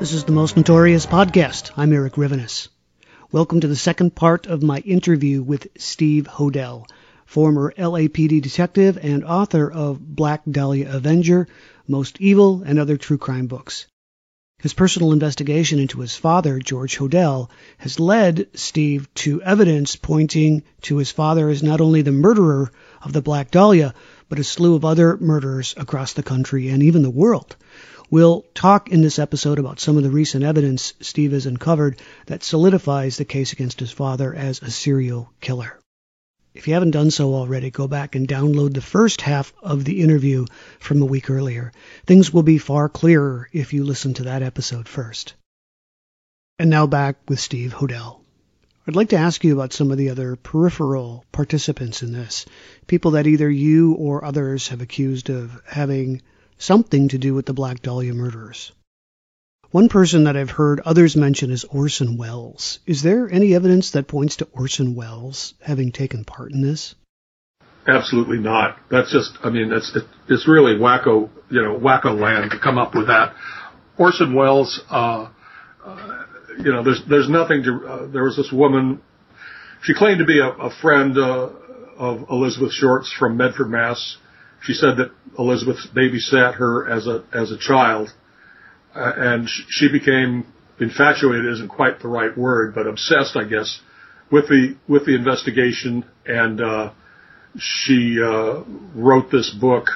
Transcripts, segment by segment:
This is the Most Notorious Podcast. I'm Eric Rivenes. Welcome to the second part of my interview with Steve Hodel, former LAPD detective and author of Black Dahlia Avenger, Most Evil, and other true crime books. His personal investigation into his father, George Hodel, has led Steve to evidence pointing to his father as not only the murderer of the Black Dahlia, but a slew of other murders across the country and even the world. We'll talk in this episode about some of the recent evidence Steve has uncovered that solidifies the case against his father as a serial killer. If you haven't done so already, go back and download the first half of the interview from a week earlier. Things will be far clearer if you listen to that episode first. And now back with Steve Hodel. I'd like to ask you about some of the other peripheral participants in this, people that either you or others have accused of having something to do with the Black Dahlia murders. One person that I've heard others mention is Orson Welles. Is there any evidence that points to Orson Welles having taken part in this? Absolutely not. That's just, I mean, it's it's really wacko, you know, wacko land to come up with that. Orson Welles, uh, uh, you know, there's there's nothing to. Uh, there was this woman. She claimed to be a, a friend uh, of Elizabeth Short's from Medford, Mass. She said that Elizabeth babysat her as a as a child, uh, and she became infatuated isn't quite the right word, but obsessed, I guess, with the with the investigation, and uh, she uh, wrote this book,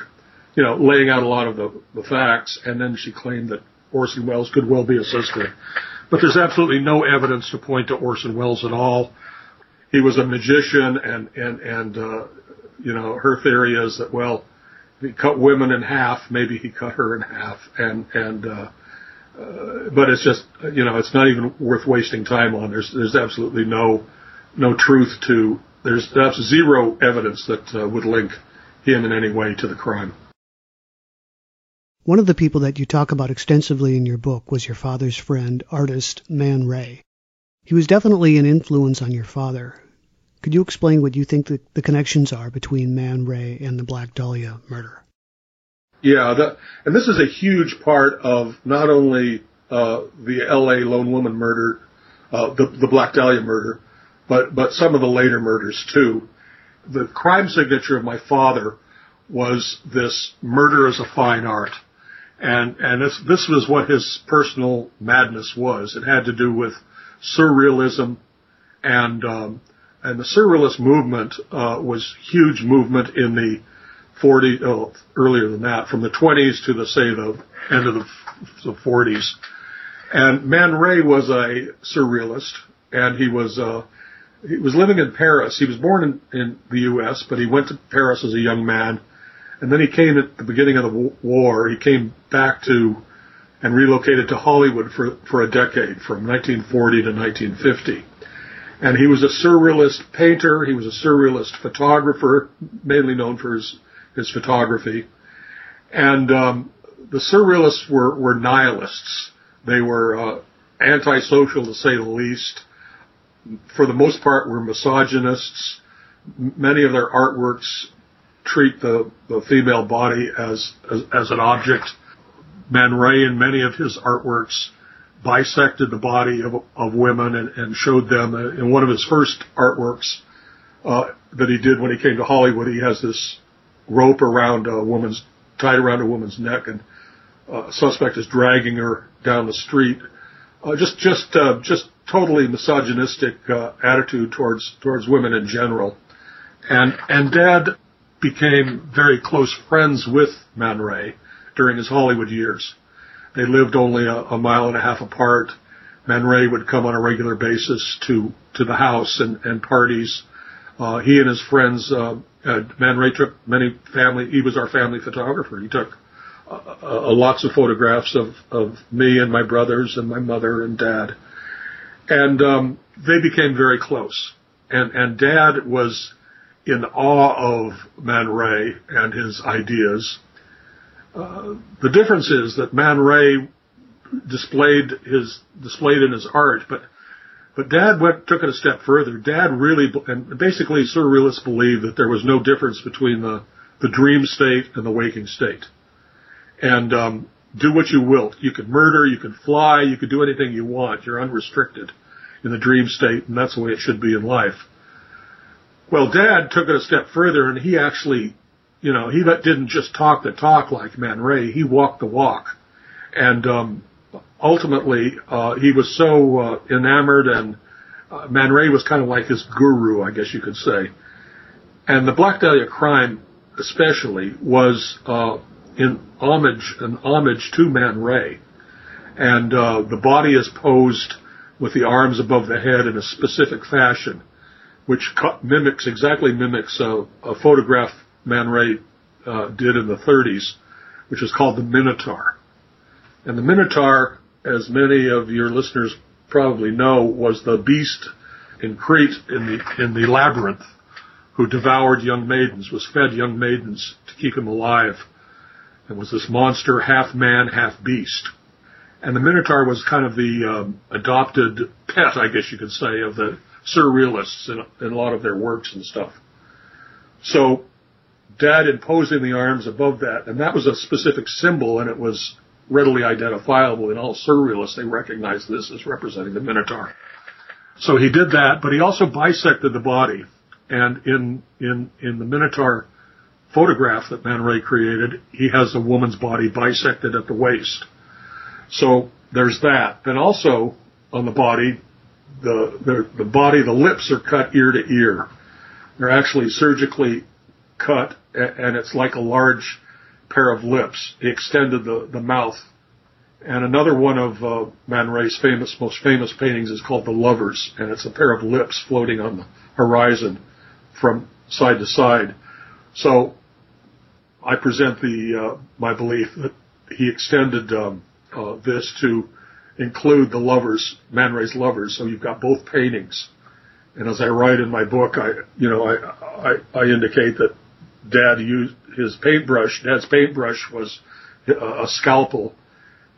you know, laying out a lot of the, the facts, and then she claimed that Orson Welles could well be a sister. But there's absolutely no evidence to point to Orson Welles at all. He was a magician, and and and uh, you know, her theory is that well, he cut women in half. Maybe he cut her in half, and and uh, uh, but it's just you know it's not even worth wasting time on. There's there's absolutely no no truth to. There's that's zero evidence that uh, would link him in any way to the crime. One of the people that you talk about extensively in your book was your father's friend, artist Man Ray. He was definitely an influence on your father. Could you explain what you think the, the connections are between Man Ray and the Black Dahlia murder? Yeah, the, and this is a huge part of not only uh, the L.A. lone woman murder, uh, the, the Black Dahlia murder, but but some of the later murders too. The crime signature of my father was this murder as a fine art, and and this this was what his personal madness was. It had to do with surrealism and um, and the Surrealist movement uh, was huge movement in the 40, oh, earlier than that, from the 20s to the say the end of the, the 40s. And Man Ray was a surrealist, and he was uh, he was living in Paris. He was born in, in the U.S., but he went to Paris as a young man, and then he came at the beginning of the war. He came back to and relocated to Hollywood for for a decade, from 1940 to 1950. And he was a surrealist painter. He was a surrealist photographer, mainly known for his his photography. And um, the surrealists were were nihilists. They were uh, antisocial, to say the least for the most part, were misogynists. Many of their artworks treat the, the female body as, as, as an object. Man Ray, in many of his artworks, bisected the body of, of women and, and showed them. Uh, in one of his first artworks uh, that he did when he came to Hollywood, he has this rope around a woman's tied around a woman's neck, and uh, a suspect is dragging her down the street. Uh, just, just, uh, just totally misogynistic uh, attitude towards towards women in general, and and Dad became very close friends with Man Ray during his Hollywood years. They lived only a, a mile and a half apart. Man Ray would come on a regular basis to to the house and and parties. Uh, he and his friends, uh, Man Ray took many family. He was our family photographer. He took uh, uh, lots of photographs of of me and my brothers and my mother and dad and um, they became very close. And and Dad was in awe of Man Ray and his ideas. Uh, the difference is that Man Ray displayed his displayed in his art, but but Dad went took it a step further. Dad really and basically surrealists believed that there was no difference between the the dream state and the waking state, and um, do what you will. You could murder, you could fly, you could do anything you want. You're unrestricted in the dream state, and that's the way it should be in life. Well, Dad took it a step further, and he actually, you know, he didn't just talk the talk like Man Ray. He walked the walk, and um, ultimately, uh, he was so uh, enamored, and uh, Man Ray was kind of like his guru, I guess you could say. And the Black Dahlia crime, especially, was uh, in homage, an homage to Man Ray. And uh, the body is posed with the arms above the head in a specific fashion, which mimics, exactly mimics a, a photograph Man Ray uh, did in the 30s, which is called the Minotaur. And the Minotaur, as many of your listeners probably know, was the beast in Crete in the, in the labyrinth who devoured young maidens, was fed young maidens to keep him alive and was this monster, half man, half beast. And the Minotaur was kind of the um, adopted pet, I guess you could say, of the surrealists in, in a lot of their works and stuff. So Dad imposing the arms above that, and that was a specific symbol, and it was readily identifiable in all surrealists. They recognized this as representing the Minotaur. So he did that, but he also bisected the body. And in in in the Minotaur photograph that Man Ray created, he has a woman's body bisected at the waist. So there's that. Then also on the body, the, the, the body, the lips are cut ear to ear. They're actually surgically cut and it's like a large pair of lips. He extended the, the mouth. And another one of uh, Man Ray's famous, most famous paintings is called The Lovers, and it's a pair of lips floating on the horizon from side to side. So I present the uh, my belief that he extended um, uh, this to include the lovers, Man Ray's lovers. So you've got both paintings. And as I write in my book, I, you know, I, I, I indicate that Dad used his paintbrush. Dad's paintbrush was a, a scalpel,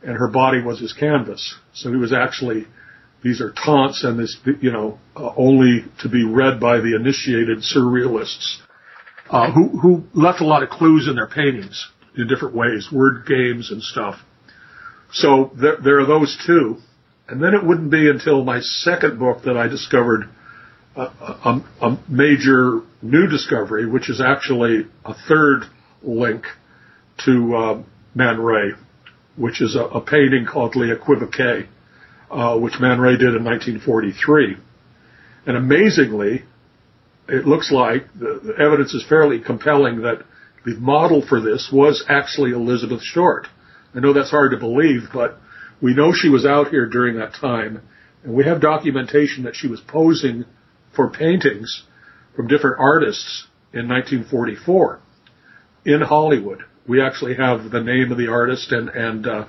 and her body was his canvas. So he was actually these are taunts and this, you know, uh, only to be read by the initiated surrealists, uh, who, who left a lot of clues in their paintings in different ways, word games and stuff. So there, there are those two. And then it wouldn't be until my second book that I discovered a, a, major new discovery, which is actually a third link to uh, Man Ray, which is a, a painting called Les Equivoques, uh, which Man Ray did in 1943. And amazingly, it looks like the, the evidence is fairly compelling that the model for this was actually Elizabeth Short. I know that's hard to believe, but we know she was out here during that time, and we have documentation that she was posing for paintings from different artists in 1944 in Hollywood. We actually have the name of the artist, and and uh,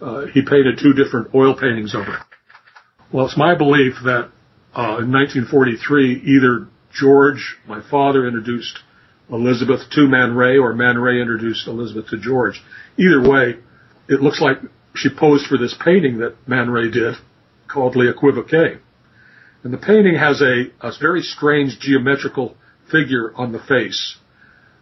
uh, he painted two different oil paintings of it. Well, it's my belief that uh, in 1943, either George, my father, introduced Elizabeth to Man Ray, or Man Ray introduced Elizabeth to George. Either way, it looks like she posed for this painting that Man Ray did called L'Equivoque. And the painting has a, a very strange geometrical figure on the face.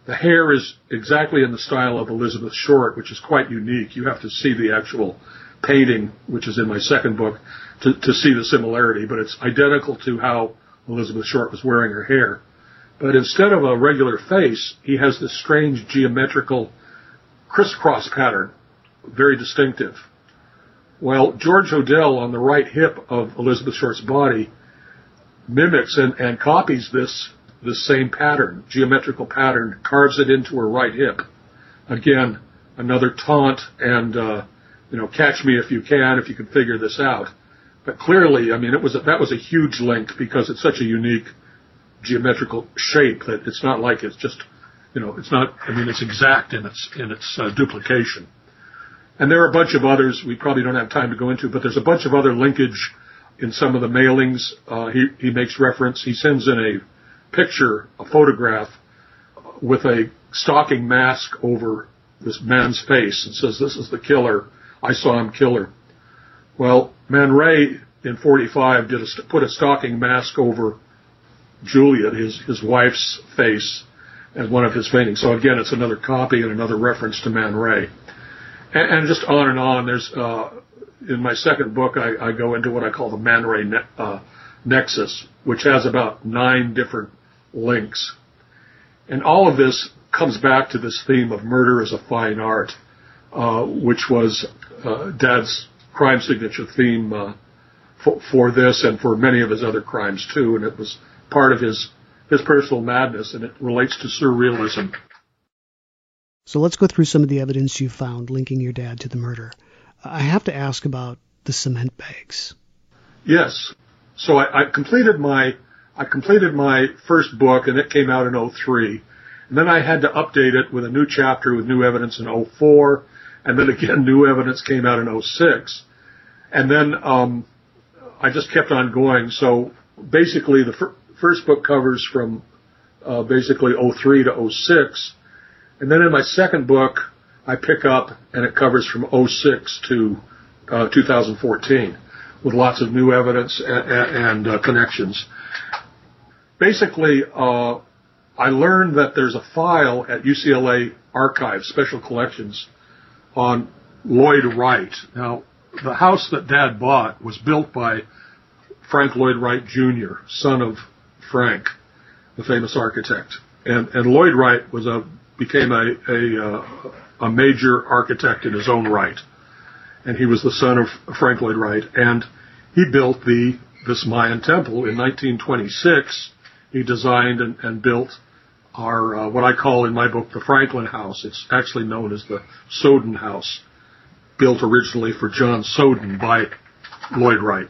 The hair is exactly in the style of Elizabeth Short, which is quite unique. You have to see the actual painting, which is in my second book, to, to see the similarity, but it's identical to how Elizabeth Short was wearing her hair. But instead of a regular face, he has this strange geometrical crisscross pattern, very distinctive. Well, George Hodel on the right hip of Elizabeth Short's body mimics and, and copies this this same pattern, geometrical pattern, carves it into her right hip. Again, another taunt and uh, you know, catch me if you can, if you can figure this out. But clearly, I mean, it was a, that was a huge link because it's such a unique geometrical shape that it's not like it's just, you know, it's not. I mean, it's exact in its in its uh, duplication. And there are a bunch of others we probably don't have time to go into, but there's a bunch of other linkage in some of the mailings. Uh, he he makes reference. He sends in a picture, a photograph with a stocking mask over this man's face and says, "This is the killer." I saw him kill her. Well, Man Ray in 45 did a, put a stocking mask over Juliet, his, his wife's face, as one of his paintings. So again, it's another copy and another reference to Man Ray. And, and just on and on, there's, uh, in my second book, I, I go into what I call the Man Ray ne- uh, Nexus, which has about nine different links. And all of this comes back to this theme of murder as a fine art, uh, which was uh, Dad's crime signature theme uh, for, for this and for many of his other crimes too, and it was part of his his personal madness, and it relates to surrealism. So let's go through some of the evidence you found linking your dad to the murder. I have to ask about the cement bags. Yes. So I, I completed my I completed my first book, and it came out in 03. And then I had to update it with a new chapter with new evidence in 04 and then again, new evidence came out in 06. And then um, I just kept on going. So basically, the fir- first book covers from uh, basically 03 to 06. And then in my second book, I pick up and it covers from 06 to uh, 2014 with lots of new evidence and, and uh, connections. Basically, uh, I learned that there's a file at UCLA Archives, Special Collections, on Lloyd Wright. Now, the house that Dad bought was built by Frank Lloyd Wright Jr., son of Frank, the famous architect. And, and Lloyd Wright was a became a a, uh, a major architect in his own right, and he was the son of Frank Lloyd Wright, and he built the this Mayan temple in 1926. He designed and, and built our, uh, what I call in my book the Franklin House. It's actually known as the Sowden House, built originally for John Sowden by Lloyd Wright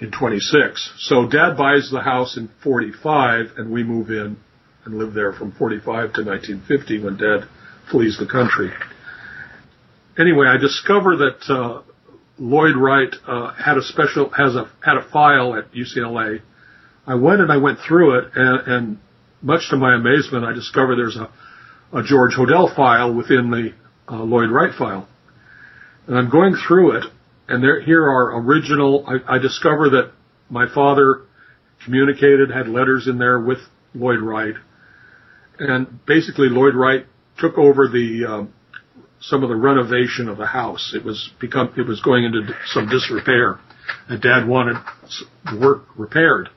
in 26. So Dad buys the house in 45, and we move in and live there from 45 to 1950 when Dad flees the country. Anyway, I discover that uh, Lloyd Wright uh, had a special has a had a file at UCLA. I went and I went through it, and, and much to my amazement, I discover there's a, a George Hodel file within the uh, Lloyd Wright file. And I'm going through it, and there, here are original, I, I discover that my father communicated, had letters in there with Lloyd Wright. And basically Lloyd Wright took over the, um, some of the renovation of the house. It was become, it was going into some disrepair and dad wanted work repaired.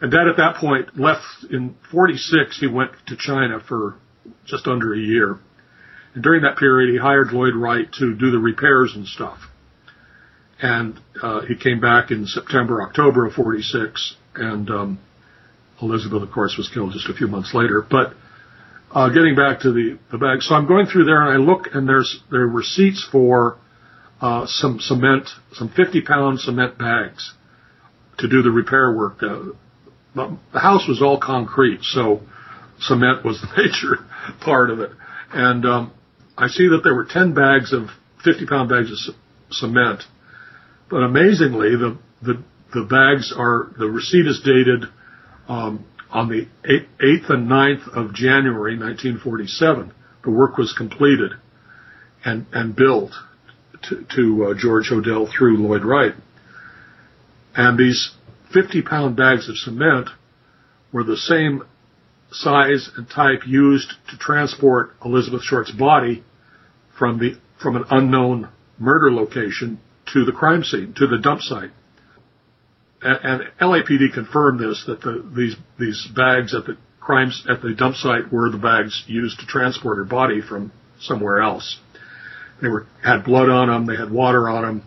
And Dad at that point left in 46. He went to China for just under a year. And during that period, he hired Lloyd Wright to do the repairs and stuff. And uh, he came back in September, October of 46. And um, Elizabeth, of course, was killed just a few months later. But uh, getting back to the, the bag, so I'm going through there and I look and there's there are receipts for uh, some cement, some 50 pound cement bags to do the repair work. Uh, the house was all concrete, so cement was the major part of it. And um, I see that there were 10 bags of 50 pound bags of c- cement, but amazingly, the the the bags are the receipt is dated um, on the 8th and 9th of January 1947. The work was completed and and to, to uh, George Hodel through Lloyd Wright. And these 50 pound bags of cement were the same size and type used to transport Elizabeth Short's body from the from an unknown murder location to the crime scene, to the dump site. And, and LAPD confirmed this that the, these these bags at the crimes at the dump site were the bags used to transport her body from somewhere else. They were had blood on them, they had water on them,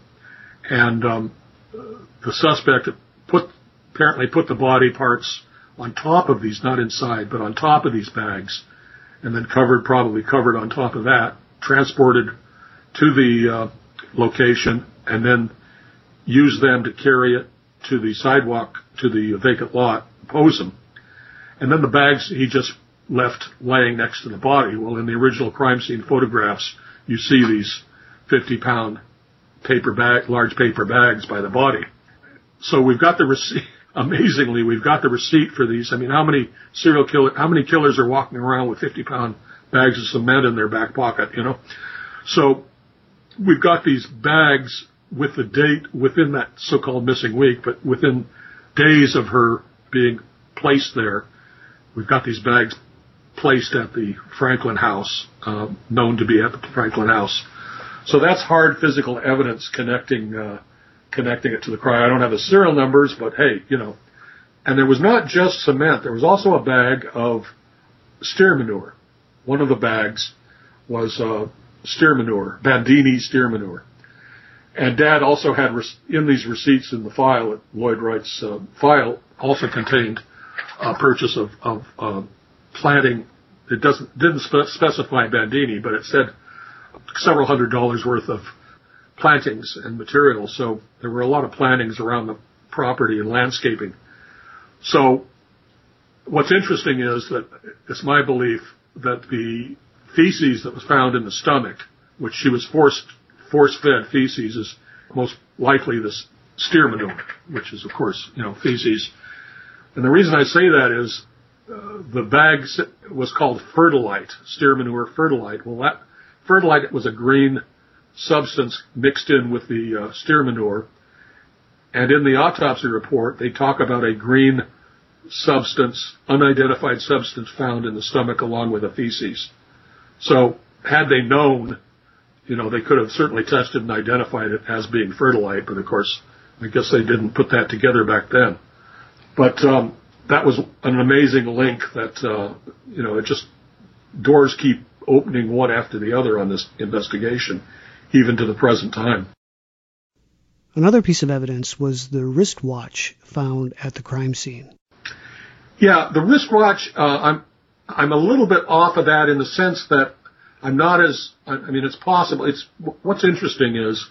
and um, the suspect put apparently put the body parts on top of these, not inside, but on top of these bags, and then covered, probably covered on top of that, transported to the uh, location, and then used them to carry it to the sidewalk, to the vacant lot, pose them. And then the bags he just left laying next to the body. Well, in the original crime scene photographs, you see these 50 pound paper bag, large paper bags by the body. So we've got the receipt. Amazingly, we've got the receipt for these. I mean, how many serial killer, how many killers are walking around with 50 pound bags of cement in their back pocket, you know? So we've got these bags with the date within that so-called missing week, but within days of her being placed there, we've got these bags placed at the Franklin house, uh, known to be at the Franklin house. So that's hard physical evidence connecting uh, connecting it to the crime. I don't have the serial numbers, but hey, you know. And there was not just cement. There was also a bag of steer manure. One of the bags was uh, steer manure, Bandini steer manure. And Dad also had in these receipts in the file at Lloyd Wright's uh, file also contained a purchase of, of uh, planting. It doesn't didn't spe- specify Bandini, but it said several hundred dollars worth of plantings and materials. So there were a lot of plantings around the property and landscaping. So what's interesting is that it's my belief that the feces that was found in the stomach, which she was forced force fed feces, is most likely this steer manure, which is of course you know feces. And the reason I say that is uh, the bag was called fertilite, steer manure fertilite. Well, that fertilite was a green substance mixed in with the uh, steer manure. And in the autopsy report, they talk about a green substance, unidentified substance found in the stomach along with the feces. So had they known, you know, they could have certainly tested and identified it as being fertilite, but of course, I guess they didn't put that together back then. But um, that was an amazing link that, uh, you know, it just doors keep opening one after the other on this investigation even to the present time. Another piece of evidence was the wristwatch found at the crime scene. Yeah, the wristwatch. Uh, I'm I'm a little bit off of that in the sense that I'm not as. I mean, it's possible. It's what's interesting is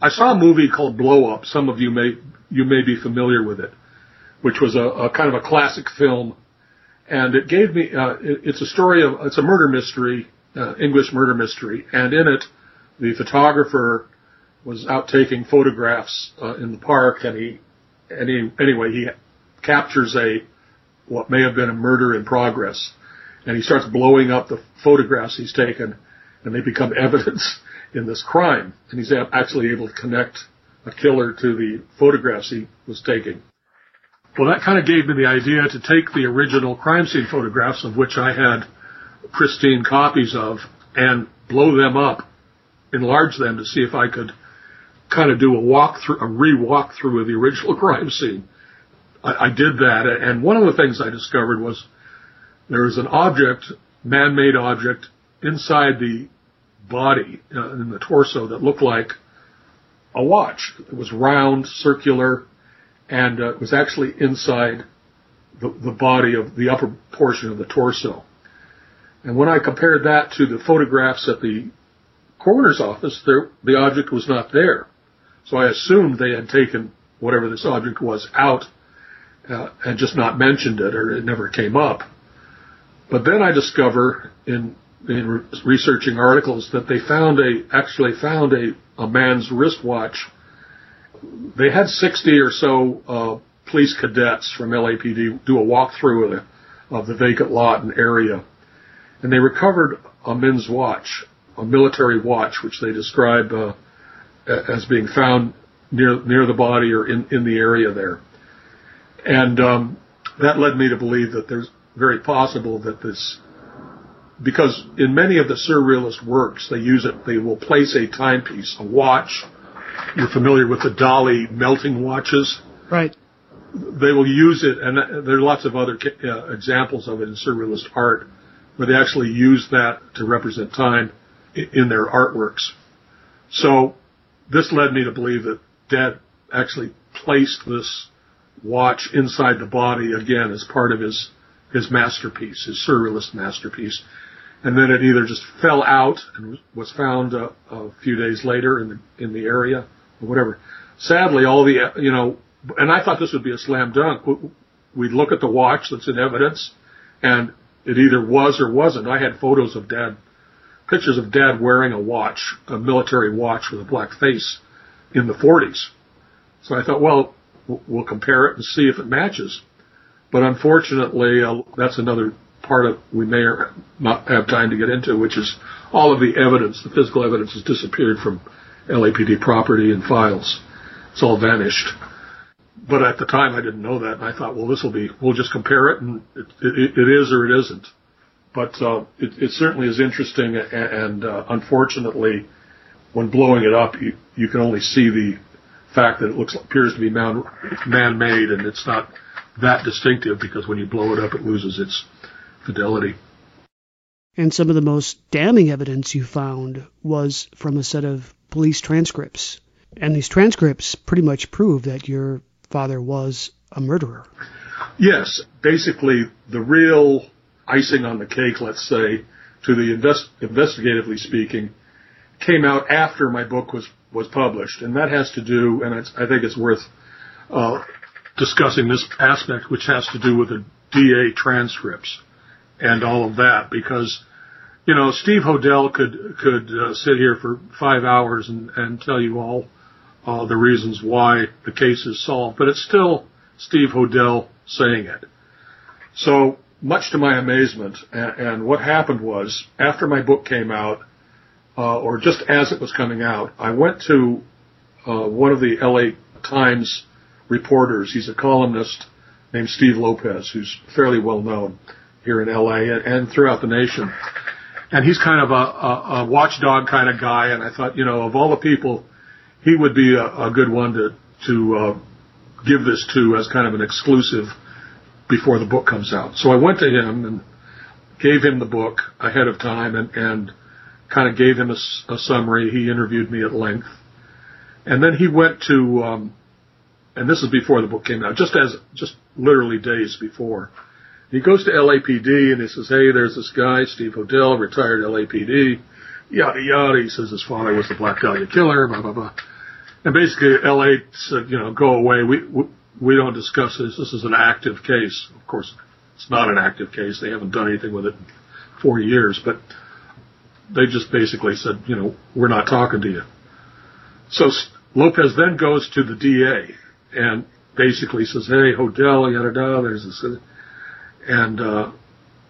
I saw a movie called Blow Up. Some of you may you may be familiar with it, which was a, a kind of a classic film, and it gave me. Uh, it, it's a story of it's a murder mystery, uh, English murder mystery, and in it the photographer was out taking photographs uh, in the park, and he, and he, anyway, he captures a what may have been a murder in progress, and he starts blowing up the photographs he's taken, and they become evidence in this crime, and he's actually able to connect a killer to the photographs he was taking. Well, that kind of gave me the idea to take the original crime scene photographs, of which I had pristine copies of, and blow them up enlarge them to see if I could kind of do a walk through, a re-walk through of the original crime scene. I, I did that, and one of the things I discovered was there was an object, man-made object, inside the body, uh, in the torso, that looked like a watch. It was round, circular, and uh, it was actually inside the, the body of the upper portion of the torso. And when I compared that to the photographs at the coroner's office, there, the object was not there. So I assumed they had taken whatever this object was out uh, and just not mentioned it or it never came up. But then I discover in in re- researching articles that they found a actually found a, a man's wristwatch. They had 60 or so uh, police cadets from LAPD do a walkthrough of the of the vacant lot and area, and they recovered a men's watch, a military watch, which they describe uh, as being found near near the body or in in the area there, and um, that led me to believe that there's very possible that this because in many of the surrealist works they use it they will place a timepiece a watch. You're familiar with the Dali melting watches? Right. they will use it and there are lots of other uh, examples of it in surrealist art where they actually use that to represent time in their artworks. So this led me to believe that dad actually placed this watch inside the body again as part of his his masterpiece, his surrealist masterpiece. And then it either just fell out and was found a, a few days later in the in the area or whatever. Sadly, all the you know, and I thought this would be a slam dunk. We- We'd look at the watch that's in evidence, and it either was or wasn't. I had photos of dad, pictures of dad wearing a watch, a military watch with a black face, in the 40s. So I thought, well, we'll compare it and see if it matches. But unfortunately, uh, that's another part of we may or not have time to get into, which is all of the evidence, the physical evidence has disappeared from LAPD property and files. It's all vanished. But at the time, I didn't know that, and I thought, well, this will be, we'll just compare it, and it, it, it is or it isn't. But uh, it, it certainly is interesting, and, uh, unfortunately, when blowing it up, you, you can only see the fact that it looks appears to be man, man-made, and it's not that distinctive because when you blow it up, it loses its fidelity. And some of the most damning evidence you found was from a set of police transcripts. And these transcripts pretty much prove that your father was a murderer. Yes, basically the real icing on the cake, let's say, to the invest, investigatively speaking, came out after my book was was published, and that has to do, and it's, I think it's worth uh, discussing this aspect, which has to do with the DA transcripts and all of that, because you know Steve Hodel could could uh, sit here for five hours and, and tell you all uh, the reasons why the case is solved, but it's still Steve Hodel saying it. So much to my amazement, and, and what happened was after my book came out, uh, or just as it was coming out, I went to uh, one of the LA Times reporters. He's a columnist named Steve Lopez, who's fairly well known here in LA and, and throughout the nation. And he's kind of a, a, a watchdog kind of guy. And I thought, you know, of all the people, he would be a, a good one to to uh, give this to as kind of an exclusive before the book comes out. So I went to him and gave him the book ahead of time and, and kind of gave him a summary. He interviewed me at length. And then he went to, um, and this is before the book came out, just as, just literally days before. He goes to LAPD and he says, hey, there's this guy, Steve Hodel, retired LAPD, yada yada. He says his father was the Black Dahlia killer, blah, blah, blah. And basically LA said, you know, go away. We, we, we don't discuss this. This is an active case. Of course, it's not an active case. They haven't done anything with it in four years, but they just basically said, you know, we're not talking to you. So Lopez then goes to the DA and basically says, hey, Hodel, yada yada, there's this, uh, and, uh,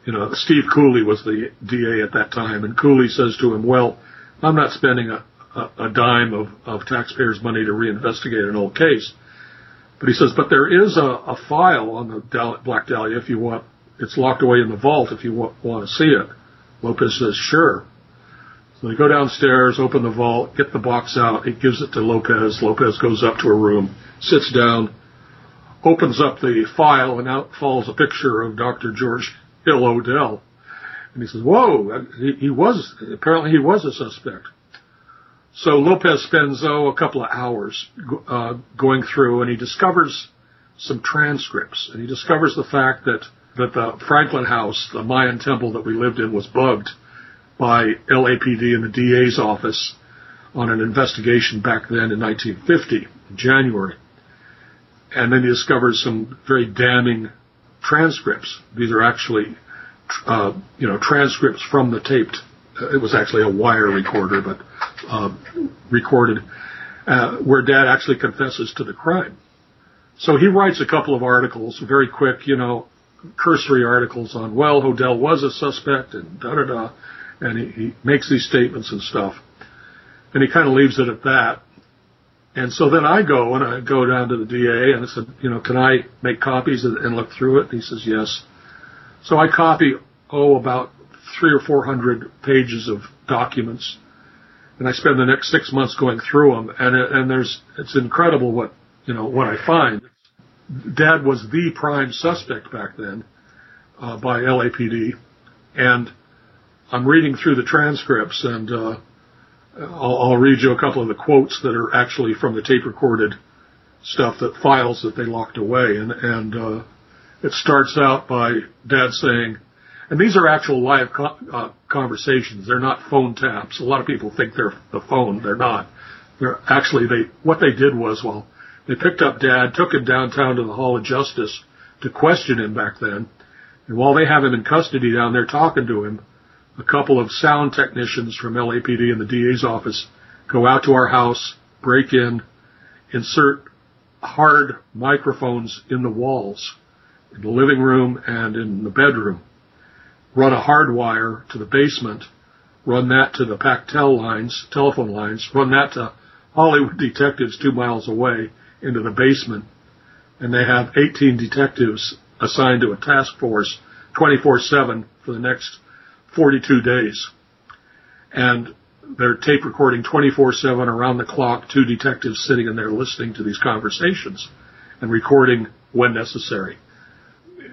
you know, Steve Cooley was the DA at that time, and Cooley says to him, well, I'm not spending a, a, a dime of, of taxpayers' money to reinvestigate an old case. But he says, but there is a, a file on the Dal- Black Dahlia if you want, it's locked away in the vault if you want, want to see it. Lopez says, sure. They go downstairs, open the vault, get the box out. He gives it to Lopez. Lopez goes up to a room, sits down, opens up the file, and out falls a picture of Dr. George Hill Hodel. And he says, whoa, he, he was, apparently he was a suspect. So Lopez spends, oh, a couple of hours uh, going through and he discovers some transcripts and he discovers the fact that, that the Franklin house, the Mayan temple that we lived in was bugged by LAPD and the DA's office on an investigation back then in 1950, in January. and then he discovers some very damning transcripts. These are actually, uh, you know, transcripts from the taped. It was actually a wire recorder, but uh, recorded, uh, where Dad actually confesses to the crime. So he writes a couple of articles, very quick, you know, cursory articles on, well, Hodel was a suspect and da da da, and he, he makes these statements and stuff, and he kind of leaves it at that. And so then I go and I go down to the DA and I said, you know, can I make copies and look through it? And he says, yes. So I copy, oh, about three or four hundred pages of documents. And I spend the next six months going through them. And, and there's, it's incredible what, you know, what I find. Dad was the prime suspect back then, uh, by LAPD. And I'm reading through the transcripts and, uh, I'll, I'll read you a couple of the quotes that are actually from the tape recorded stuff that files that they locked away. And, and, uh, it starts out by dad saying, and these are actual live co- uh, conversations. They're not phone taps. A lot of people think they're the phone. They're not. They're actually they. What they did was, well, they picked up Dad, took him downtown to the Hall of Justice to question him back then, and while they have him in custody down there talking to him, a couple of sound technicians from LAPD and the DA's office go out to our house, break in, insert hard microphones in the walls, in the living room and in the bedroom, run a hard wire to the basement, run that to the Pactel lines, telephone lines, run that to Hollywood detectives two miles away into the basement, and they have 18 detectives assigned to a task force 24-7 for the next 42 days. And they're tape recording 24-7 around the clock, two detectives sitting in there listening to these conversations and recording when necessary.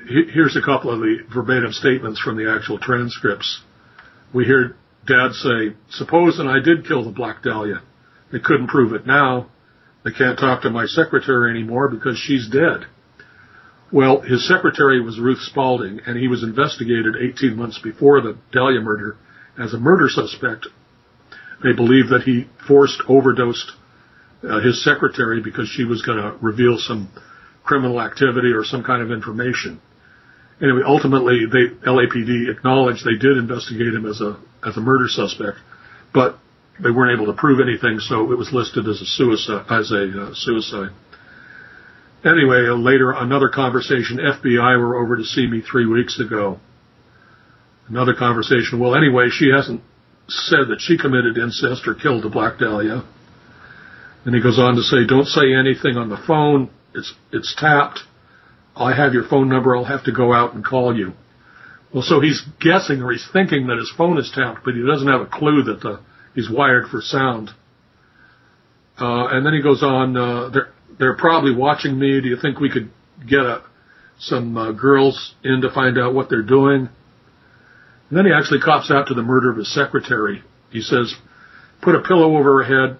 Here's a couple of the verbatim statements from the actual transcripts. We hear Dad say, supposing I did kill the Black Dahlia. They couldn't prove it now. They can't talk to my secretary anymore because she's dead. Well, his secretary was Ruth Spalding, and he was investigated 18 months before the Dahlia murder as a murder suspect. They believe that he forced overdosed uh, his secretary because she was going to reveal some criminal activity or some kind of information. Anyway, ultimately, they, LAPD acknowledged they did investigate him as a as a murder suspect, but they weren't able to prove anything, so it was listed as a suicide. As a uh, suicide. Anyway, uh, later another conversation. FBI were over to see me three weeks ago. Another conversation. Well, anyway, she hasn't said that she committed incest or killed the Black Dahlia. And he goes on to say, "Don't say anything on the phone. It's it's tapped. I have your phone number. I'll have to go out and call you." Well, so he's guessing or he's thinking that his phone is tapped, but he doesn't have a clue that the, he's wired for sound. Uh, and then he goes on. Uh, they're they're probably watching me. Do you think we could get a, some uh, girls in to find out what they're doing? And then he actually cops out to the murder of his secretary. He says, put a pillow over her head,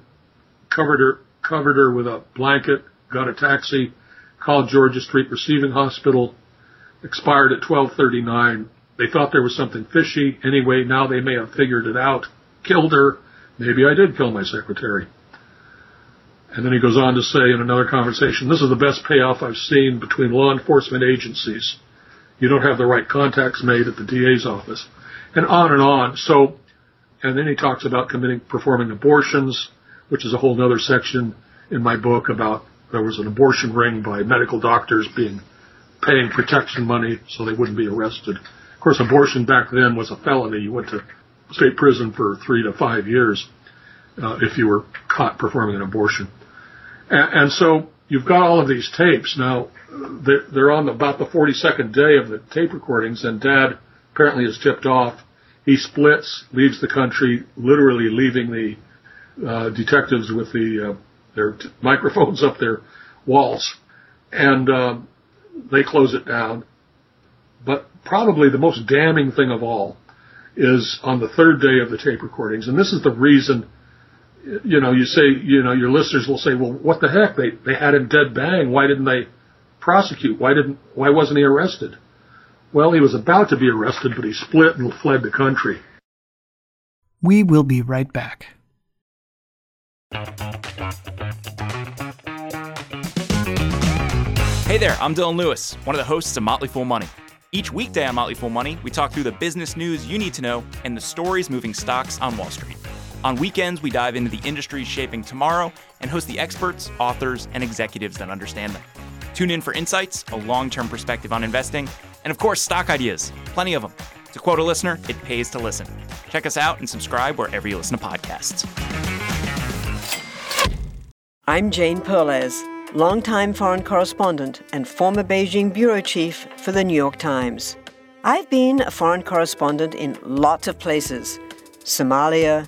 covered her, covered her with a blanket, got a taxi, called Georgia Street Receiving Hospital, expired at 1239. They thought there was something fishy. Anyway, now they may have figured it out. Killed her. Maybe I did kill my secretary. And then he goes on to say in another conversation, this is the best payoff I've seen between law enforcement agencies. You don't have the right contacts made at the DA's office. And on and on. So, and then he talks about committing, performing abortions, which is a whole other section in my book about there was an abortion ring by medical doctors being, paying protection money so they wouldn't be arrested. Of course, abortion back then was a felony. You went to state prison for three to five years uh, if you were caught performing an abortion. And, so you've got all of these tapes. Now, they're, they're on about the 42nd day of the tape recordings, and Dad apparently is tipped off. He splits, leaves the country, literally leaving the uh, detectives with the uh, their t- microphones up their walls, and uh, they close it down. But probably the most damning thing of all is on the third day of the tape recordings, and this is the reason. You know, you say, you know, your listeners will say, well, what the heck? They they had him dead bang. Why didn't they prosecute? Why didn't? Why wasn't he arrested? Well, he was about to be arrested, but he split and fled the country. We will be right back. Hey there, I'm Dylan Lewis, one of the hosts of Motley Fool Money. Each weekday on Motley Fool Money, we talk through the business news you need to know and the stories moving stocks on Wall Street. On weekends, we dive into the industries shaping tomorrow and host the experts, authors, and executives that understand them. Tune in for insights, a long term perspective on investing, and of course, stock ideas. Plenty of them. To quote a listener, it pays to listen. Check us out and subscribe wherever you listen to podcasts. I'm Jane Perlez, longtime foreign correspondent and former Beijing bureau chief for the New York Times. I've been a foreign correspondent in lots of places Somalia,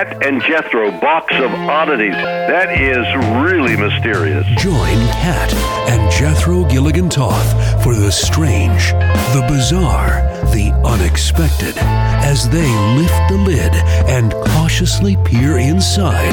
Cat and Jethro, box of oddities. That is really mysterious. Join Cat and Jethro Gilligan Toth for the strange, the bizarre, the unexpected as they lift the lid and cautiously peer inside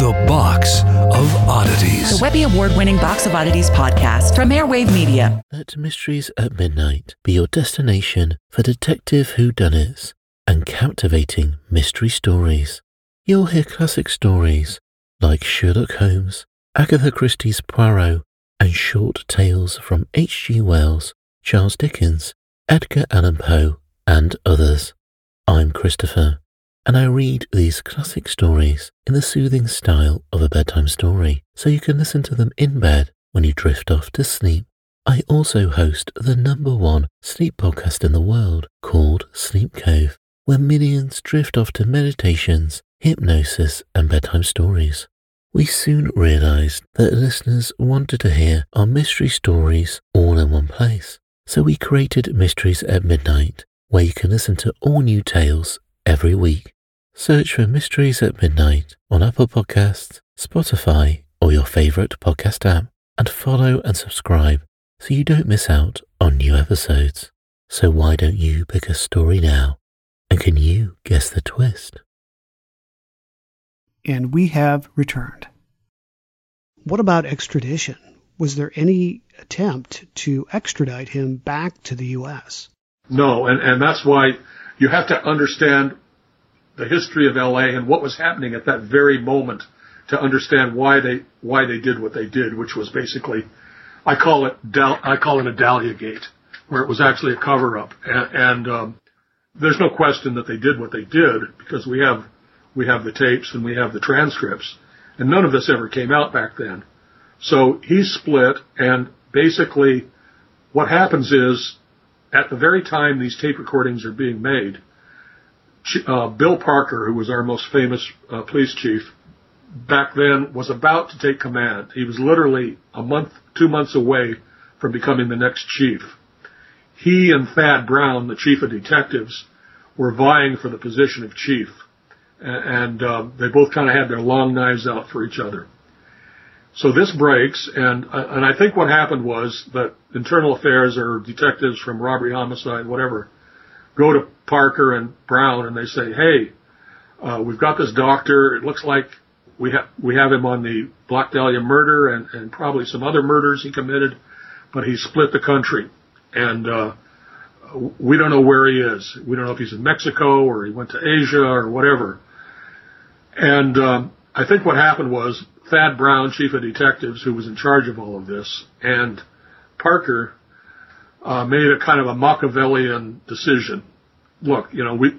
the box of oddities. The Webby Award winning Box of Oddities podcast from Airwave Media. Let Mysteries at Midnight be your destination for detective whodunits and captivating mystery stories. You'll hear classic stories like Sherlock Holmes, Agatha Christie's Poirot, and short tales from H.G. Wells, Charles Dickens, Edgar Allan Poe, and others. I'm Christopher, and I read these classic stories in the soothing style of a bedtime story so you can listen to them in bed when you drift off to sleep. I also host the number one sleep podcast in the world called Sleep Cove where millions drift off to meditations, hypnosis, and bedtime stories. We soon realized that listeners wanted to hear our mystery stories all in one place. So we created Mysteries at Midnight, where you can listen to all new tales every week. Search for Mysteries at Midnight on Apple Podcasts, Spotify, or your favorite podcast app, and follow and subscribe so you don't miss out on new episodes. So why don't you pick a story now? And can you guess the twist? And we have returned. What about extradition? Was there any attempt to extradite him back to the U.S.? No, and, and that's why you have to understand the history of LA and what was happening at that very moment to understand why they why they did what they did, which was basically, I call it I call it a Dahlia Gate, where it was actually a cover up, and, and um, there's no question that they did what they did because we have we have the tapes and we have the transcripts, and none of this ever came out back then. So he split, and basically, what happens is, at the very time these tape recordings are being made, uh, Bill Parker, who was our most famous uh, police chief back then, was about to take command. He was literally a month, two months away from becoming the next chief he and Thad Brown, the chief of detectives, were vying for the position of chief, and uh, they both kind of had their long knives out for each other. So this breaks, and uh, and I think what happened was that internal affairs or detectives from robbery, homicide, whatever, go to Parker and Brown and they say, "Hey, uh, we've got this doctor. It looks like we have we have him on the Black Dahlia murder and, and probably some other murders he committed, but he split the country and uh, we don't know where he is. We don't know if he's in Mexico or he went to Asia or whatever. And um, I think what happened was Thad Brown, chief of detectives, who was in charge of all of this, and Parker uh, made a kind of a Machiavellian decision. Look, you know, we,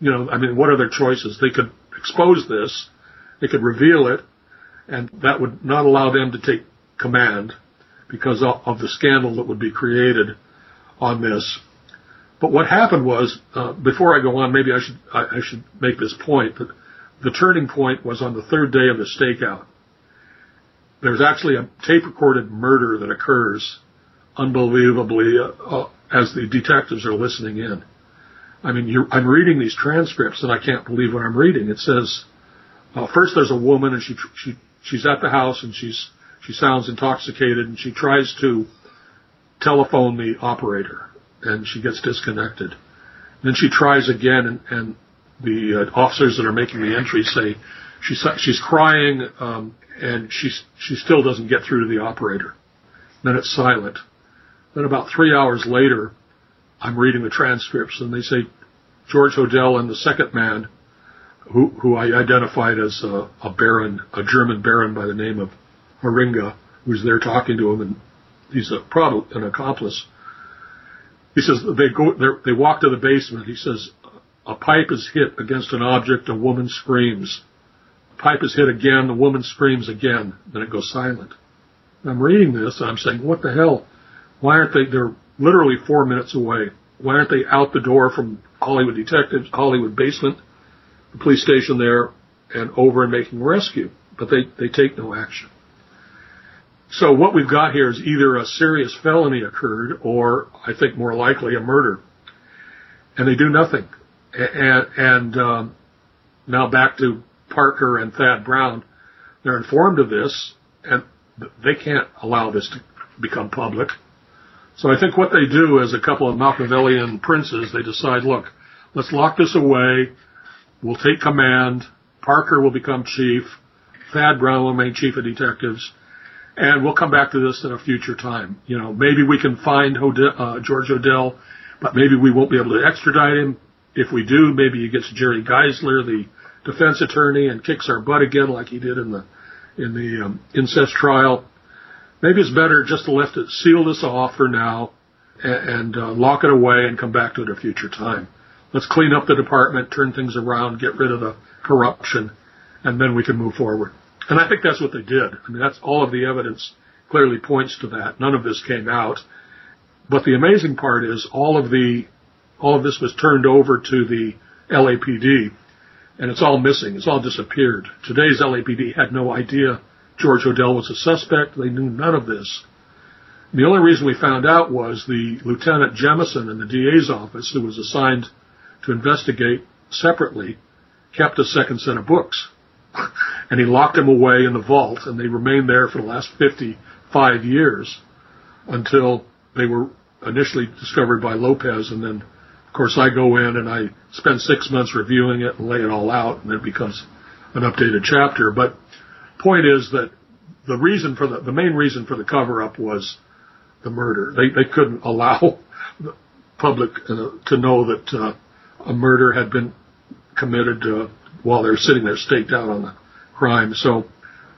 you know, I mean, what are their choices? They could expose this, they could reveal it, and that would not allow them to take command because of, of the scandal that would be created on this. But what happened was, uh, before I go on, maybe I should I, I should make this point that the turning point was on the third day of the stakeout. There's actually a tape recorded murder that occurs unbelievably uh, uh, as the detectives are listening in. I mean, I'm reading these transcripts and I can't believe what I'm reading. It says, uh, first there's a woman and she, she, she's at the house and she's, she sounds intoxicated and she tries to telephone the operator and she gets disconnected. Then she tries again and, and the uh, officers that are making the entry say she's, she's crying, um, and she, she still doesn't get through to the operator. Then it's silent. Then about three hours later, I'm reading the transcripts and they say George Hodel and the second man, who, who I identified as a, a baron, a German baron by the name of Haringa, who's there talking to him, and he's a probably an accomplice. He says they go, they walk to the basement. He says a pipe is hit against an object. A woman screams. A pipe is hit again. The woman screams again. Then it goes silent. I'm reading this and I'm saying, what the hell? Why aren't they? They're literally four minutes away. Why aren't they out the door from Hollywood Detectives, Hollywood Basement, the police station there, and over and making rescue? But they, they take no action. So what we've got here is either a serious felony occurred or, I think more likely, a murder. And they do nothing. And, and um, now back to Parker and Thad Brown. They're informed of this, and they can't allow this to become public. So I think what they do as a couple of Machiavellian princes, they decide, look, let's lock this away. We'll take command. Parker will become chief. Thad Brown will remain chief of detectives. And we'll come back to this at a future time. You know, maybe we can find Hodel, uh, George Hodel, but maybe we won't be able to extradite him. If we do, maybe he gets Jerry Giesler, the defense attorney, and kicks our butt again like he did in the in the um, incest trial maybe it's better just to let it seal this off for now and, and uh, lock it away and come back to it at a future time. Let's clean up the department, turn things around, get rid of the corruption, and then we can move forward. And I think that's what they did. I mean, that's all of the evidence clearly points to that. None of this came out. But the amazing part is all of the, all of this was turned over to the LAPD and it's all missing. It's all disappeared. Today's LAPD had no idea George Hodel was a suspect. They knew none of this. The only reason we found out was the Lieutenant Jemison in the DA's office, who was assigned to investigate separately, kept a second set of books. and he locked them away in the vault, and they remained there for the last 55 years until they were initially discovered by Lopez. And then, of course, I go in and I spend six months reviewing it and lay it all out, and it becomes an updated chapter. But point is that the reason for the the main reason for the cover up was the murder. They they couldn't allow the public uh, to know that uh, a murder had been committed uh, while they're sitting there staked out on the crime. So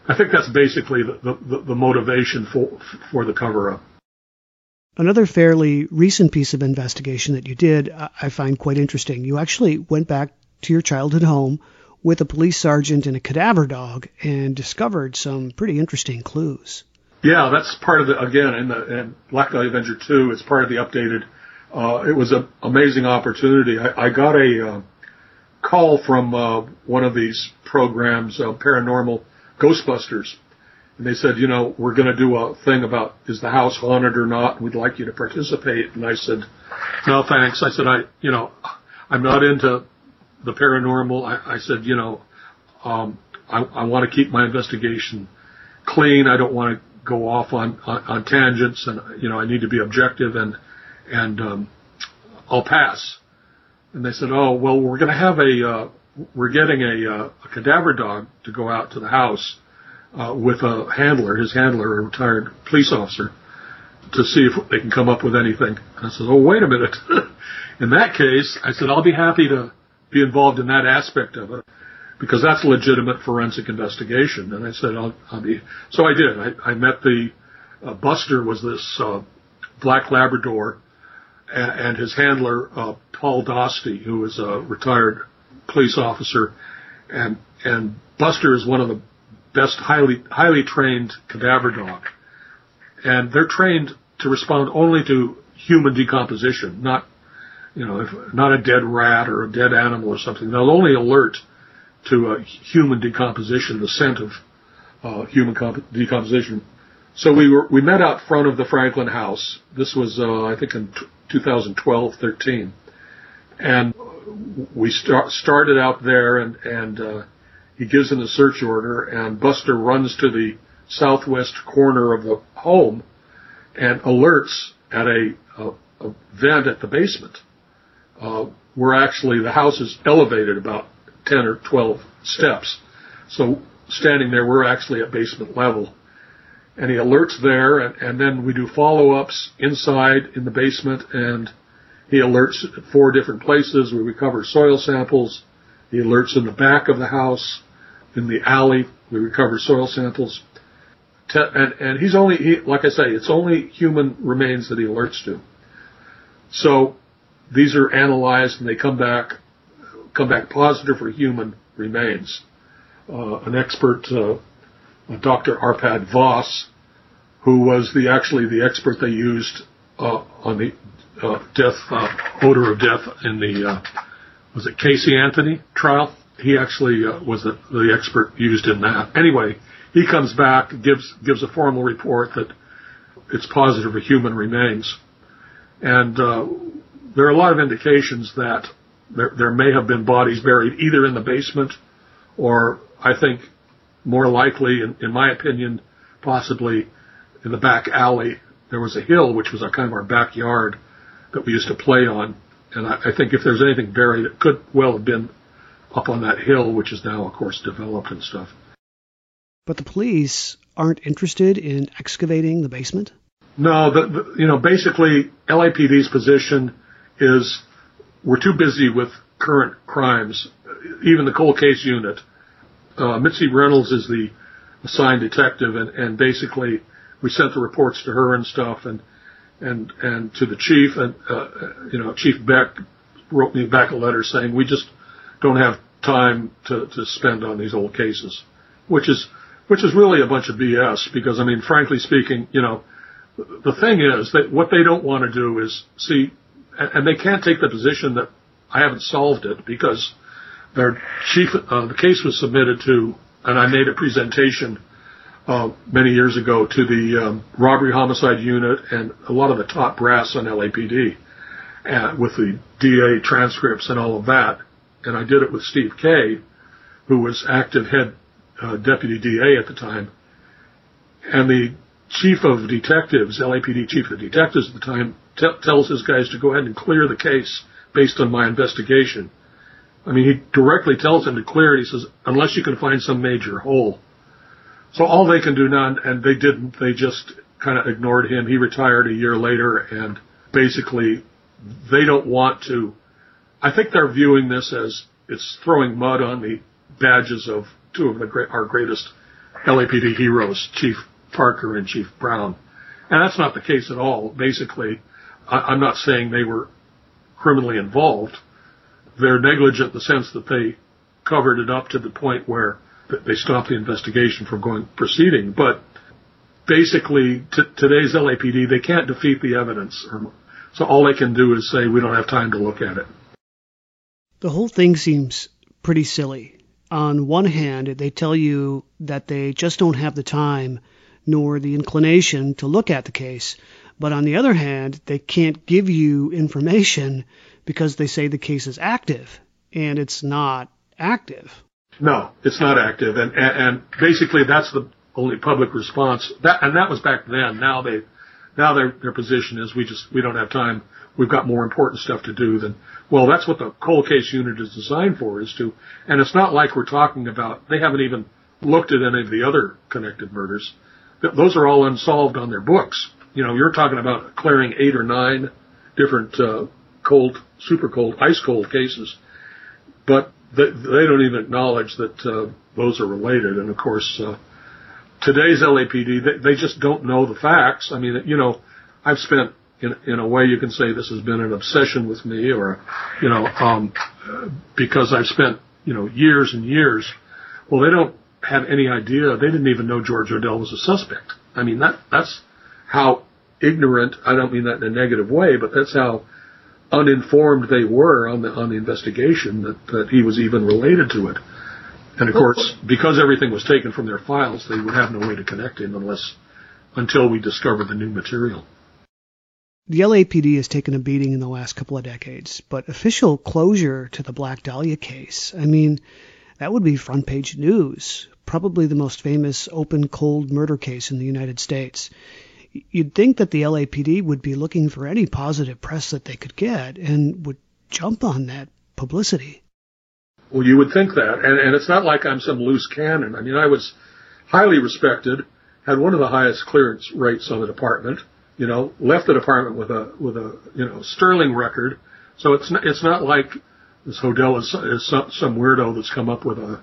I think that's basically the, the, the motivation for for the cover up. Another fairly recent piece of investigation that you did, I find quite interesting. You actually went back to your childhood home with a police sergeant and a cadaver dog and discovered some pretty interesting clues. Yeah, that's part of the again in the in Black Dahlia Avenger two. It's part of the updated. Uh, it was an amazing opportunity. I, I got a uh, call from uh, one of these programs, uh, Paranormal Ghostbusters, and they said, you know, we're going to do a thing about is the house haunted or not. We'd like you to participate. And I said, no, thanks. I said, I, you know, I'm not into the paranormal. I, I said, you know, um, I, I want to keep my investigation clean. I don't want to go off on, on, on tangents, and you know, I need to be objective, and and um, I'll pass. And they said, oh well, we're going to have a uh, we're getting a, uh, a cadaver dog to go out to the house uh, with a handler, his handler, a retired police officer, to see if they can come up with anything. And I said, oh, wait a minute. in that case, I said, I'll be happy to be involved in that aspect of it because that's legitimate forensic investigation. And I said, I'll, I'll be, so I did. I, I met the, uh, Buster was this, uh, black Labrador and, his handler, uh, Paul Dostie, who is a retired police officer. And, and Buster is one of the best highly, highly trained cadaver dog. And they're trained to respond only to human decomposition, not, you know, if, not a dead rat or a dead animal or something. They'll only alert to a human decomposition, the scent of uh, human comp- decomposition. So we were we met out front of the Franklin House. This was uh, I think in t- 2012, 13, and we start, started out there, and and uh, he gives in the search order, and Buster runs to the southwest corner of the home and alerts at a, a, a vent at the basement. Uh, where actually the house is elevated about 10 or 12 steps. So standing there, we're actually at basement level. And he alerts there, and, and then we do follow-ups inside in the basement, and he alerts at four different places. We recover soil samples. He alerts in the back of the house, in the alley. We recover soil samples. And, and he's only, he, like I say, it's only human remains that he alerts to. So these are analyzed and they come back come back positive for human remains. Uh, an expert, uh, Dr. Arpad Vass, who was the actually the expert they used uh, on the uh, death uh, odor of death in the uh, was it Casey Anthony trial. He actually was the, the expert used in that. Anyway, he comes back gives gives a formal report that it's positive for human remains, and there are a lot of indications that there, there may have been bodies buried either in the basement or I think more likely, in, in my opinion, possibly in the back alley. There was a hill, which was our kind of our backyard that we used to play on. And I, I think if there's anything buried, it could well have been up on that hill, which is now, of course, developed and stuff. But the police aren't interested in excavating the basement? No, the, the, you know, basically LAPD's position is we're too busy with current crimes. Even the cold case unit, uh, Mitzi Reynolds is the assigned detective, and, and basically we sent the reports to her and stuff, and and and to the chief, and uh, you know, Chief Beck wrote me back a letter saying we just don't have time to to spend on these old cases, which is which is really a bunch of BS because I mean, frankly speaking, you know, the thing is that what they don't want to do is see and they can't take the position that I haven't solved it because their chief, uh, the case was submitted to, and I made a presentation uh, many years ago to the um, robbery homicide unit and a lot of the top brass on LAPD, uh, with the DA transcripts and all of that. And I did it with Steve Kay, who was active head uh, deputy DA at the time, and the chief of detectives, LAPD chief of detectives at the time, t- tells his guys to go ahead and clear the case based on my investigation. I mean, he directly tells them to clear it. He says, unless you can find some major hole. So all they can do now, and they didn't, they just kind of ignored him. He retired a year later, and basically, they don't want to. I think they're viewing this as it's throwing mud on the badges of two of the great, our greatest LAPD heroes, Chief Parker and Chief Brown. And that's not the case at all. Basically, I, I, am not saying they were criminally involved. They're negligent in the sense that they covered it up to the point where they stopped the investigation from going proceeding. But basically, t- today's LAPD, they can't defeat the evidence. So all they can do is say, we don't have time to look at it. The whole thing seems pretty silly. On one hand, they tell you that they just don't have the time nor the inclination to look at the case. But on the other hand, they can't give you information because they say the case is active and it's not active. No, it's not active. And, and, and basically that's the only public response. That, and that was back then. Now they, now their, their position is we just, we don't have time. We've got more important stuff to do than, well, that's what the cold case unit is designed for is to, and it's not like we're talking about, they haven't even looked at any of the other connected murders. Those are all unsolved on their books. you know, you're talking about clearing eight or nine different uh, cold, super cold, ice cold cases, but they, they don't even acknowledge that uh, those are related. And of course, uh, today's LAPD, they, they just don't know the facts. I mean, you know, I've spent in, in a way you can say this has been an obsession with me or, you know, um, because I've spent, you know, years and years. Well, they don't have any idea. They didn't even know George Hodel was a suspect. I mean, that, that's how ignorant, I don't mean that in a negative way, but that's how uninformed they were on the, on the investigation that, that he was even related to it. And of course, because everything was taken from their files, they would have no way to connect him unless, until we discovered the new material. The LAPD has taken a beating in the last couple of decades, but official closure to the Black Dahlia case, I mean, that would be front page news, probably the most famous open cold murder case in the United States. You'd think that the LAPD would be looking for any positive press that they could get and would jump on that publicity. Well, you would think that, and, and it's not like I'm some loose cannon. I mean, I was highly respected, had one of the highest clearance rates on the department, you know, left the department with a with a you know sterling record. So it's not, it's not like this Hodel is, is some, some weirdo that's come up with a